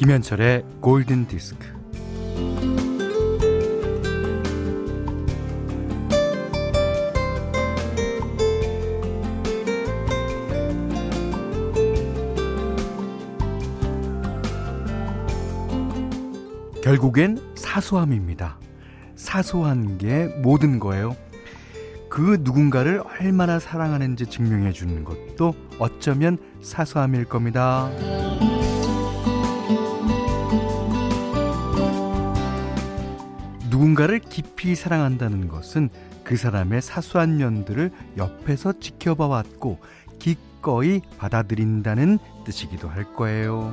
김현철의 골든 디스크. 결국엔 사소함입니다. 사소한 게 모든 거예요. 그 누군가를 얼마나 사랑하는지 증명해 주는 것도 어쩌면 사소함일 겁니다. 누군가를 깊이 사랑한다는 것은 그 사람의 사소한 면들을 옆에서 지켜봐 왔고 기꺼이 받아들인다는 뜻이기도 할 거예요.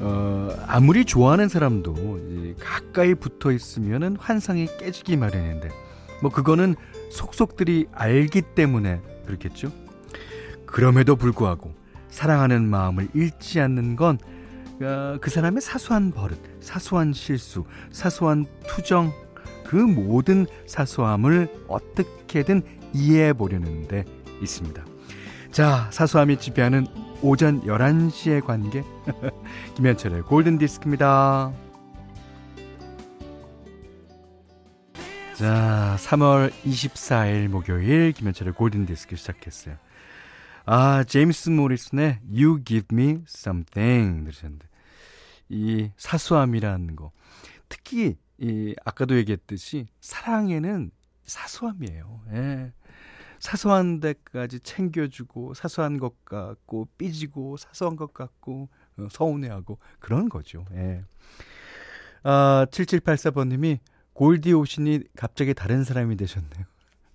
어, 아무리 좋아하는 사람도 가까이 붙어 있으면 환상이 깨지기 마련인데 뭐 그거는 속속들이 알기 때문에 그렇겠죠. 그럼에도 불구하고 사랑하는 마음을 잃지 않는 건그 어, 사람의 사소한 버릇, 사소한 실수, 사소한 투정 그 모든 사소함을 어떻게든 이해해 보려는 데 있습니다. 자, 사소함이 지배하는 오전 11시의 관계 김현철의 골든 디스크입니다. 자, 3월 24일 목요일 김현철의 골든 디스크 시작했어요. 아, 제임스 모리슨의 You Give Me Something 들으셨는데 이 사소함이라는 거 특히 이 아까도 얘기했듯이 사랑에는 사소함이에요. 예. 사소한 데까지 챙겨주고 사소한 것 같고 삐지고 사소한 것 같고 어, 서운해하고 그런 거죠. 예. 아, 7784번님이 골디 오신이 갑자기 다른 사람이 되셨네요.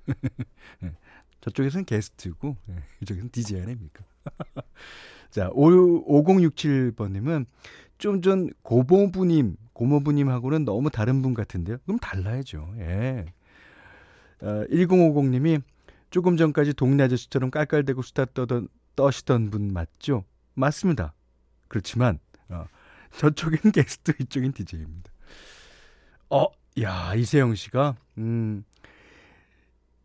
네. 저쪽에서는 게스트고 네. 이쪽에서는 DJ 아닙니까? 자, 5067번님은 좀 전 고모부님, 고모부님하고는 너무 다른 분 같은데요. 그럼 달라야죠. 예. 어, 1050님이 조금 전까지 동네 아저씨처럼 깔깔대고 수다 떠던, 떠시던 분 맞죠? 맞습니다. 그렇지만, 어, 저쪽엔 게스트, 이쪽엔 DJ입니다. 어, 야, 이세영 씨가, 음,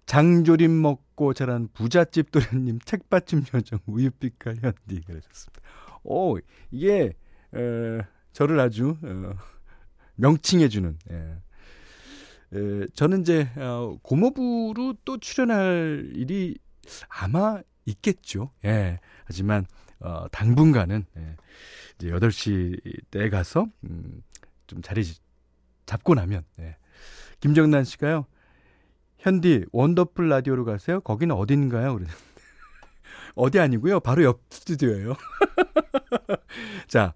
장조림 먹고 자란 부잣집 도련님 책받침 요정 우유빛깔 현디 그러셨습니다. 오, 이게, 에, 저를 아주, 어, 명칭해주는, 예. 에, 저는 이제, 어, 고모부로 또 출연할 일이 아마 있겠죠. 예. 하지만, 어, 당분간은, 예. 이제 8시 때 가서, 음, 좀 자리 잡고 나면 네. 김정난 씨가요. 현디 원더풀 라디오로 가세요. 거기는 어딘가요? 그래. 어디 아니고요. 바로 옆 스튜디오예요. 자,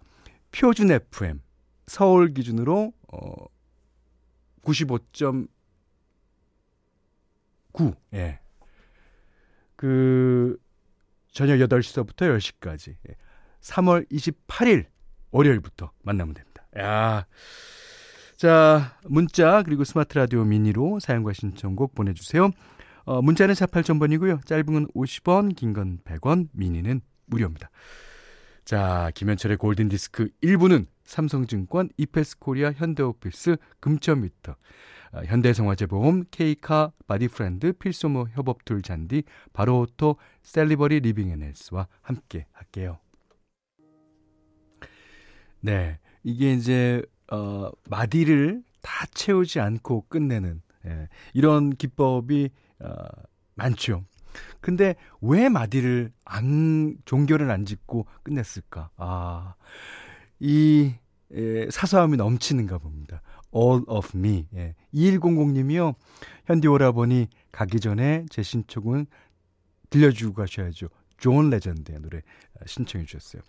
표준 FM 서울 기준으로 어 95.9. 예. 그 저녁 8시서부터 10시까지. 예. 3월 28일 월요일부터 만나면 됩니다. 야. 자, 문자 그리고 스마트 라디오 미니로 사용과 신청곡 보내주세요. 어, 문자는 4 8,000번이고요. 짧은 건 50원, 긴 건 100원, 미니는 무료입니다. 자, 김현철의 골든디스크 1부는 삼성증권, 이페스코리아, 현대오피스, 금천미터, 어, 현대생활재보험, 케이카, 바디프렌드, 필소모 협업툴 잔디, 바로오토, 셀리버리 리빙앤헬스와 함께 할게요. 네, 이게 이제 어, 마디를 다 채우지 않고 끝내는 예, 이런 기법이 어, 많죠. 근데 왜 마디를 안 종결을 안 짓고 끝냈을까? 아, 이 예, 사소함이 넘치는가 봅니다. All of me. 예. 2100님이요. 현디 오라버니 가기 전에 제 신청곡은 들려주고 가셔야죠. 존 레전드의 노래 신청해 주셨어요.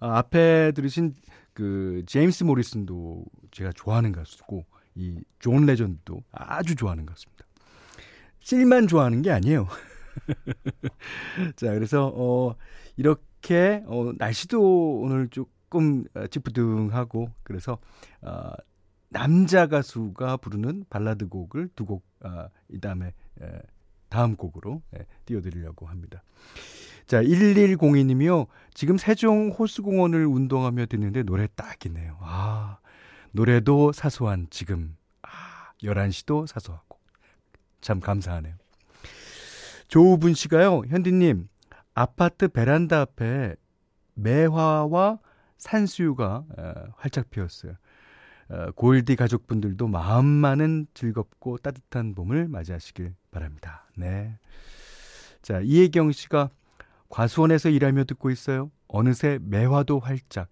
아, 앞에 들으신 그 제임스 모리슨도 제가 좋아하는 가수고 이 존 레전드도 아주 좋아하는 가수입니다. 실만 좋아하는 게 아니에요. 자, 그래서 어 이렇게 어 날씨도 오늘 조금 어, 찌푸둥하고 그래서 어 남자 가수가 부르는 발라드 곡을 두곡 어, 이다음에 에, 다음 곡으로 예, 띄워드리려고 합니다. 자, 1102님이요. 지금 세종 호수공원을 운동하며 듣는데 노래 딱이네요. 아, 노래도 사소한 지금. 아, 11시도 사소하고. 참 감사하네요. 조우분 씨가요, 현디님, 아파트 베란다 앞에 매화와 산수유가 활짝 피었어요. 어, 골디 가족분들도 마음만은 즐겁고 따뜻한 봄을 맞이하시길 바랍니다. 네. 자, 이혜경 씨가 과수원에서 일하며 듣고 있어요. 어느새 매화도 활짝.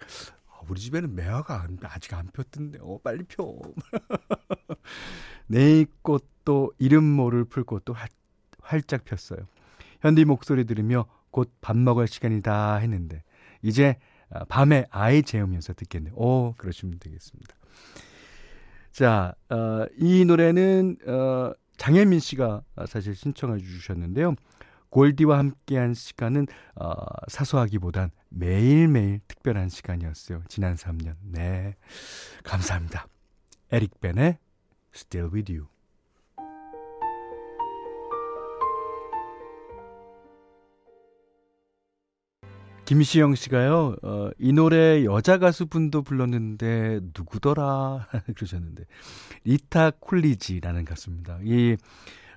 아, 우리 집에는 매화가 아직 안 폈던데, 어, 빨리 펴. 네꽃도 이름 모를 풀꽃도 활, 활짝 폈어요. 현디 목소리 들으며 곧 밥 먹을 시간이다 했는데, 이제 아, 밤에 아이 재우면서 듣겠네요. 오, 그러시면 되겠습니다. 자, 어, 이 노래는, 어, 장혜민 씨가 사실 신청해 주셨는데요. 골디와 함께한 시간은, 어, 사소하기보단 매일매일 특별한 시간이었어요. 지난 3년. 네. 감사합니다. 에릭 벤의 Still With You. 김시영 씨가요, 어, 이 노래 여자 가수분도 불렀는데 누구더라 그러셨는데 리타 쿨리지라는 가수입니다. 이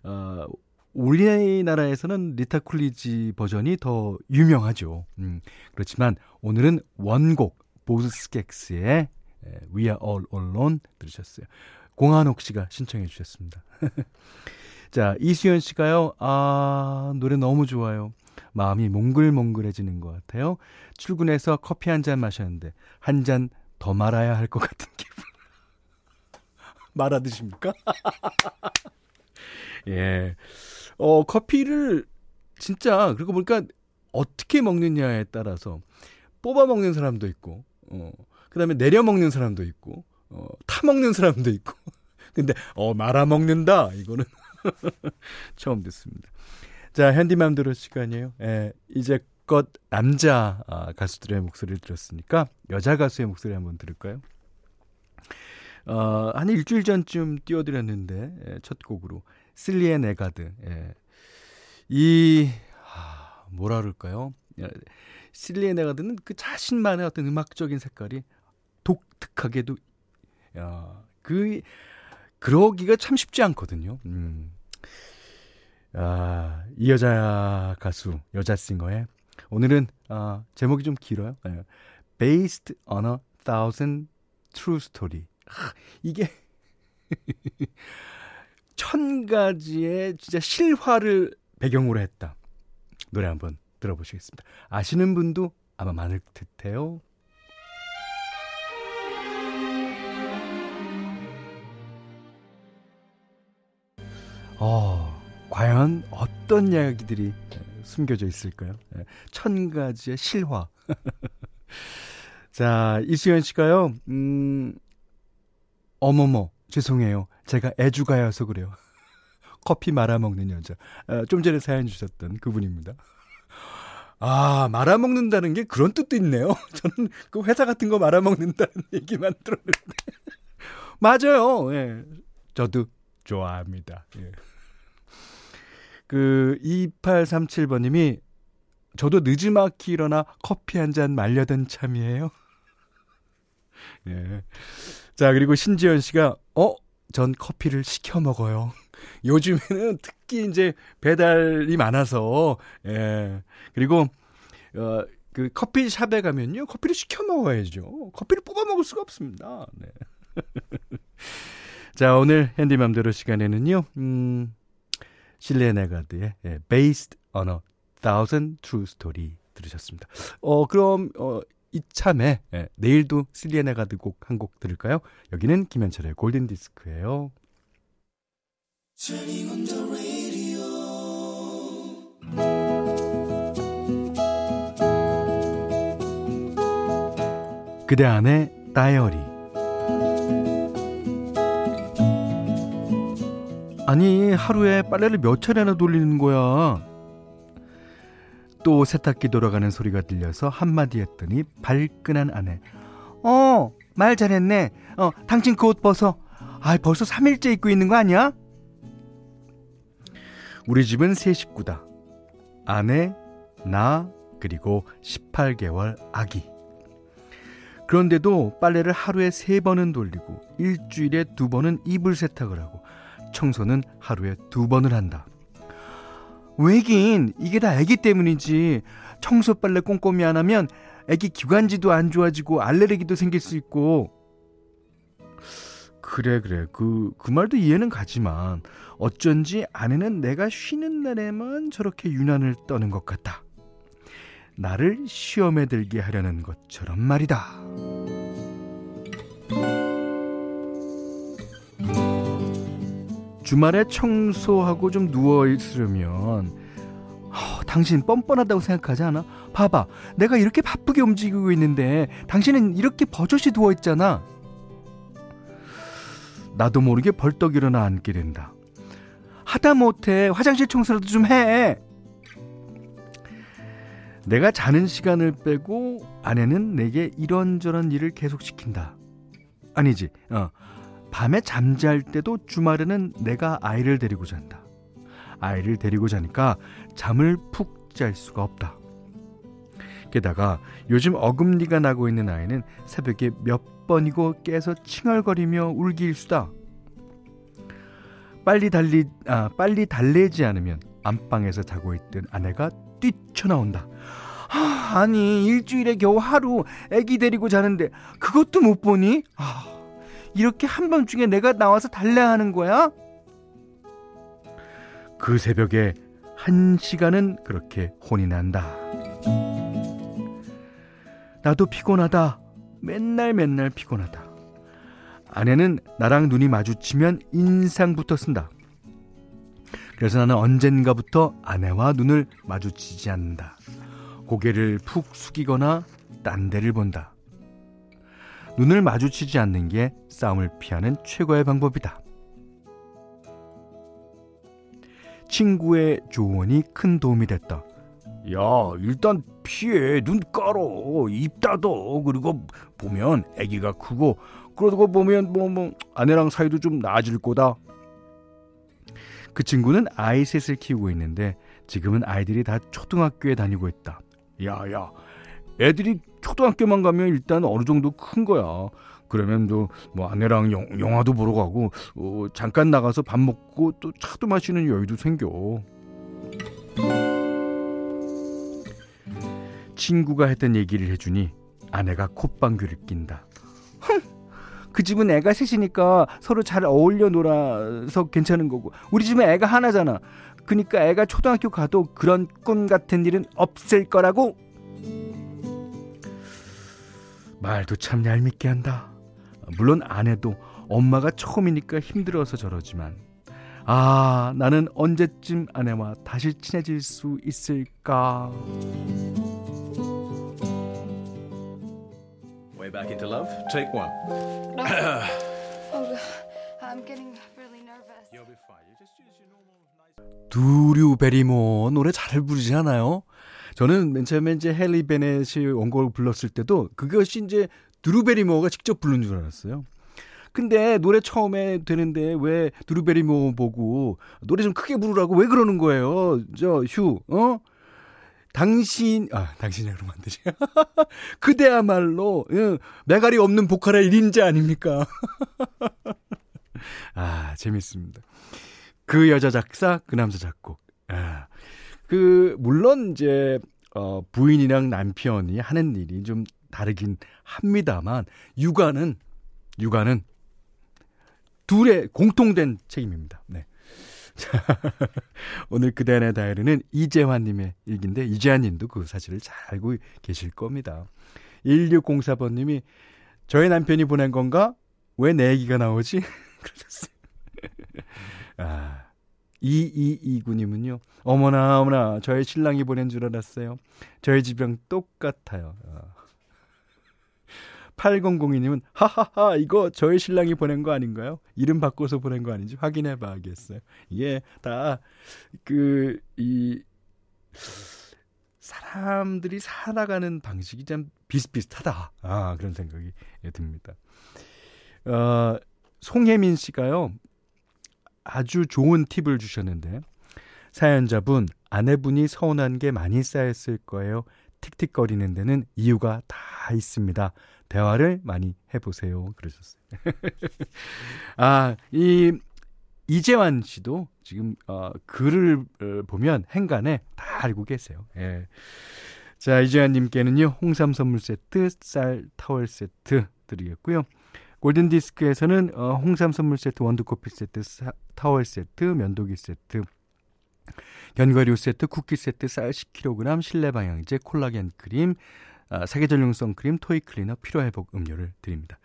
어, 우리나라에서는 리타 쿨리지 버전이 더 유명하죠. 음, 그렇지만 오늘은 원곡 보스스객스의 We Are All Alone 들으셨어요. 공한옥 씨가 신청해 주셨습니다. 자, 이수연 씨가요, 아, 노래 너무 좋아요. 마음이 몽글몽글해지는 것 같아요. 출근해서 커피 한 잔 마셨는데 한 잔 더 말아야 할 것 같은 기분. 말아 드십니까? 예. 어, 커피를 진짜 그리고 보니까 어떻게 먹느냐에 따라서 뽑아 먹는 사람도 있고 어, 그다음에 내려 먹는 사람도 있고 어, 타 먹는 사람도 있고. 근데 어 말아 먹는다. 이거는 처음 듣습니다. 자, 현디맘대로 시간이에요. 예, 이제껏 남자 아, 가수들의 목소리를 들었으니까 여자 가수의 목소리 한번 들을까요? 어, 한 일주일 전쯤 띄워드렸는데 예, 첫 곡으로 실리의 네가드. 예. 이 아, 뭐라 그럴까요? 실리의 네가드는 그 자신만의 어떤 음악적인 색깔이 독특하게도 야, 그 그러기가 참 쉽지 않거든요. 음. 아, 이 여자 가수, 여자 싱어의 오늘은 아, 제목이 좀 길어요. 네. Based on a Thousand True Story. 아, 이게 천 가지의 진짜 실화를 배경으로 했다. 노래 한번 들어보시겠습니다. 아시는 분도 아마 많을 듯해요. 어, 과연 어떤 이야기들이 숨겨져 있을까요? 예, 천 가지의 실화. 자, 이수연 씨가요, 음, 어머머, 죄송해요. 제가 애주가여서 그래요. 커피 말아먹는 여자. 아, 좀 전에 사연 주셨던 그분입니다. 아, 말아먹는다는 게 그런 뜻도 있네요. 저는 그 회사 같은 거 말아먹는다는 얘기만 들었는데. 맞아요. 예. 저도 좋아합니다. 예. 그 2837번님이 저도 늦지막히 일어나 커피 한 잔 말려던 참이에요. 예. 자, 그리고 신지연 씨가, 어? 전 커피를 시켜 먹어요. 요즘에는 특히 이제 배달이 많아서, 예. 그리고, 어, 그 커피샵에 가면요. 커피를 시켜 먹어야죠. 커피를 뽑아 먹을 수가 없습니다. 네. 자, 오늘 핸디맘대로 시간에는요. 음, 실리아 네가드의 예, Based on a Thousand True Story 들으셨습니다. 어, 그럼, 어, 이참에 예, 내일도 실리아 네가드 곡 한 곡 들을까요? 여기는 김현철의 골든 디스크예요. 그대 안의 다이어리. 아니 하루에 빨래를 몇 차례나 돌리는 거야. 또 세탁기 돌아가는 소리가 들려서 한마디 했더니 발끈한 아내. 어 말 잘했네. 어 당신 그 옷 벗어. 아 벌써 3일째 입고 있는 거 아니야? 우리 집은 세 식구다 아내 나 그리고 18개월 아기 그런데도 빨래를 하루에 세 번은 돌리고 일주일에 두 번은 이불 세탁을 하고 청소는 하루에 두 번을 한다. 왜긴 이게 다 애기 때문이지. 청소 빨래 꼼꼼히 안 하면 애기 기관지도 안 좋아지고 알레르기도 생길 수 있고. 그래 그래 그그 그 말도 이해는 가지만 어쩐지 아내는 내가 쉬는 날에만 저렇게 유난을 떠는 것 같다. 나를 시험에 들게 하려는 것처럼 말이다. 주말에 청소하고 좀 누워 있으면 어, 당신 뻔뻔하다고 생각하지 않아? 봐봐, 내가 이렇게 바쁘게 움직이고 있는데 당신은 이렇게 버젓이 누워 있잖아. 나도 모르게 벌떡 일어나 앉게 된다. 하다 못해 화장실 청소라도 좀 해. 내가 자는 시간을 빼고 아내는 내게 이런저런 일을 계속 시킨다. 아니지, 어, 밤에 잠잘 때도 주말에는 내가 아이를 데리고 잔다. 아이를 데리고 자니까 잠을 푹 잘 수가 없다. 게다가 요즘 어금니가 나고 있는 아이는 새벽에 몇 번이고 깨서 칭얼거리며 울기 일수다. 빨리 달리 아 빨리 달래지 않으면 안방에서 자고 있던 아내가 뛰쳐나온다. 아, 아니 일주일에 겨우 하루 아기 데리고 자는데 그것도 못 보니? 아. 이렇게 한밤중에 내가 나와서 달래야 하는 거야? 그 새벽에 한 시간은 그렇게 혼이 난다. 나도 피곤하다. 맨날 맨날 피곤하다. 아내는 나랑 눈이 마주치면 인상부터 쓴다. 그래서 나는 언젠가부터 아내와 눈을 마주치지 않는다. 고개를 푹 숙이거나 딴 데를 본다. 눈을 마주치지 않는 게 싸움을 피하는 최고의 방법이다. 친구의 조언이 큰 도움이 됐다. 야, 일단 피해, 눈 깔어, 입 닫어, 그리고 보면 아기가 크고, 그러고 보면 뭐, 뭐, 아내랑 사이도 좀 나아질 거다. 그 친구는 아이 셋을 키우고 있는데, 지금은 아이들이 다 초등학교에 다니고 있다. 야, 야, 애들이 초등학교만 가면 일단 어느 정도 큰 거야. 그러면 또 뭐 아내랑 영, 영화도 보러 가고 어, 잠깐 나가서 밥 먹고 또 차도 마시는 여유도 생겨. 친구가 했던 얘기를 해주니 아내가 콧방귀를 낀다. 그 집은 애가 셋이니까 서로 잘 어울려 놀아서 괜찮은 거고 우리 집은 애가 하나잖아. 그니까 애가 초등학교 가도 그런 꿈 같은 일은 없을 거라고 말도 참 얄밉게 한다. 물론 아내도 엄마가 처음이니까 힘들어서 저러지만 아 나는 언제쯤 아내와 다시 친해질 수 있을까? Back into love. Take one. oh, I'm getting really nervous. You'll be fine. You just use your normal nice. 두류 베리모 노래 잘 부르지 않아요? 저는 맨 처음에 이제 헨리 베넷이 원곡을 불렀을 때도 그것이 이제 드루베리모어가 직접 부른 줄 알았어요. 근데 노래 처음에 되는데 왜 드루베리모 보고 노래 좀 크게 부르라고 왜 그러는 거예요? 저 휴, 어? 당신, 아, 당신이 그러면 안 되지. 그대야말로, 예, 메가리 없는 보컬의 1인자 아닙니까? 아, 재밌습니다. 그 여자 작사, 그 남자 작곡. 아, 그 물론 이제 어 부인이랑 남편이 하는 일이 좀 다르긴 합니다만 육아는 육아는 둘의 공통된 책임입니다. 네. 자, 오늘 그대안의 다이어리는 이재환님의 일기인데 이재환님도 그 사실을 잘 알고 계실 겁니다. 1604번님이 저희 남편이 보낸 건가? 왜 내 얘기가 나오지? 그러셨어요. 아, 2229님은요. 어머나 어머나 저의 신랑이 보낸 줄 알았어요. 저희 집이랑 똑같아요. 8002님은 하하하 이거 저의 신랑이 보낸 거 아닌가요? 이름 바꿔서 보낸 거 아닌지 확인해 봐야겠어요. 이게 다 그 이 사람들이 살아가는 방식이 참 비슷비슷하다. 아 그런 생각이 듭니다. 어, 송혜민 씨가요. 아주 좋은 팁을 주셨는데 사연자분 아내분이 서운한 게 많이 쌓였을 거예요. 틱틱거리는 데는 이유가 다다 있습니다. 대화를 많이 해보세요. 그러셨어요. 아, 이, 이재환 씨도 지금, 어, 글을 어, 보면 행간에 다 알고 계세요. 예. 자, 이재환님께는요, 홍삼 선물 세트, 쌀 타월 세트 드리겠고요. 골든 디스크에서는 어, 홍삼 선물 세트, 원두 커피 세트, 사, 타월 세트, 면도기 세트, 견과류 세트, 쿠키 세트, 쌀 10kg, 실내 방향제, 콜라겐 크림, 아, 세계 전용 선크림, 토이 클리너, 피로 회복 음료를 드립니다.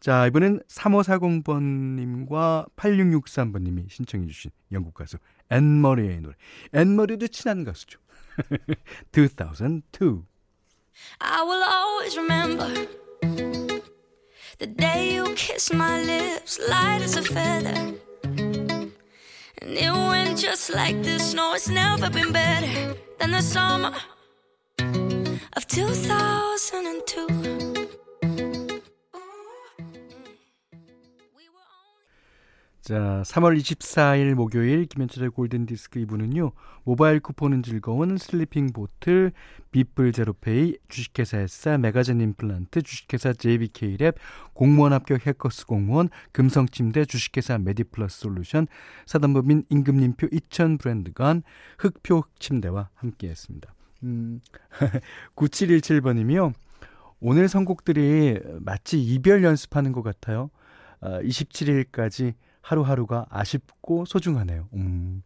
자, 이번엔 3540번님과 8663번님이 신청해주신 영국 가수 앤머리의 노래. 앤머리도 친한 가수죠. 2002. I will always remember The day you kissed my lips, light as a feather. And it went just like this. No, it's never been better than the summer of 2002. 자, 3월 24일 목요일 김현철의 골든 디스크 2부는요. 모바일 쿠폰은 즐거운 슬리핑 보틀, 비플 제로페이, 주식회사 에싸, 메가젠 임플란트, 주식회사 JBK랩, 공무원 합격 해커스 공무원, 금성침대, 주식회사 메디플러스 솔루션, 사단법인 임금님표 2000 브랜드건, 흑표 침대와 함께했습니다. 음, 9717번이며 오늘 선곡들이 마치 이별 연습하는 것 같아요. 어, 27일까지 하루하루가 아쉽고 소중하네요. 음.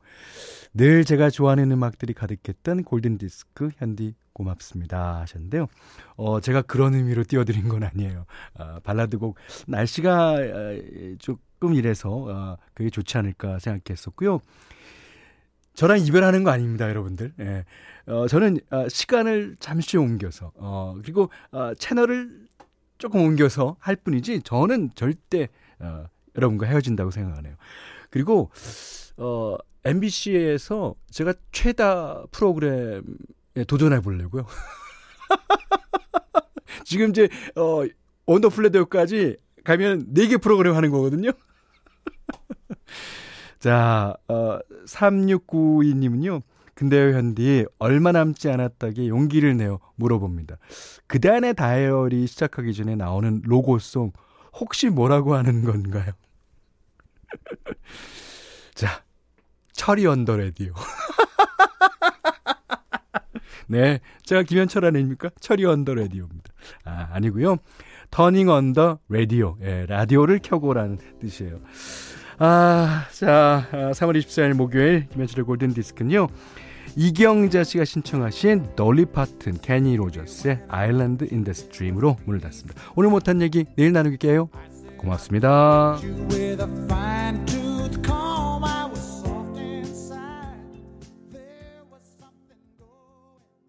늘 제가 좋아하는 음악들이 가득했던 골든디스크 현디 고맙습니다 하셨는데요. 어, 제가 그런 의미로 띄워드린 건 아니에요. 아, 발라드곡 날씨가 조금 이래서 어, 그게 좋지 않을까 생각했었고요. 저랑 이별하는 거 아닙니다, 여러분들. 예. 어, 저는 어, 시간을 잠시 옮겨서 어, 그리고 어, 채널을 조금 옮겨서 할 뿐이지 저는 절대 어, 여러분과 헤어진다고 생각하네요. 그리고 어 MBC에서 제가 최다 프로그램에 도전해 보려고요. 지금 이제 어 원더플레드까지 가면 4개 프로그램 하는 거거든요. 자, 어 3692님은요. 근데요, 현디, 얼마 남지 않았다기에 용기를 내어 물어봅니다. 그단의 다이어리 시작하기 전에 나오는 로고송, 혹시 뭐라고 하는 건가요? 자, 철이 on the radio. 네, 제가 김현철 아닙니까? 철이 on the radio입니다. 아, 아니고요. turning on the radio. 예, 라디오를 켜고라는 뜻이에요. 아, 자, 3월 아, 24일 목요일 김현철의 골든 디스크는요. 이경자 씨가 신청하신 dolly 파튼, 캐니 로저스의 아일랜드 인 더스 드림으로 문을 닫습니다. 오늘 못한 얘기 내일 나누게요. 고맙습니다.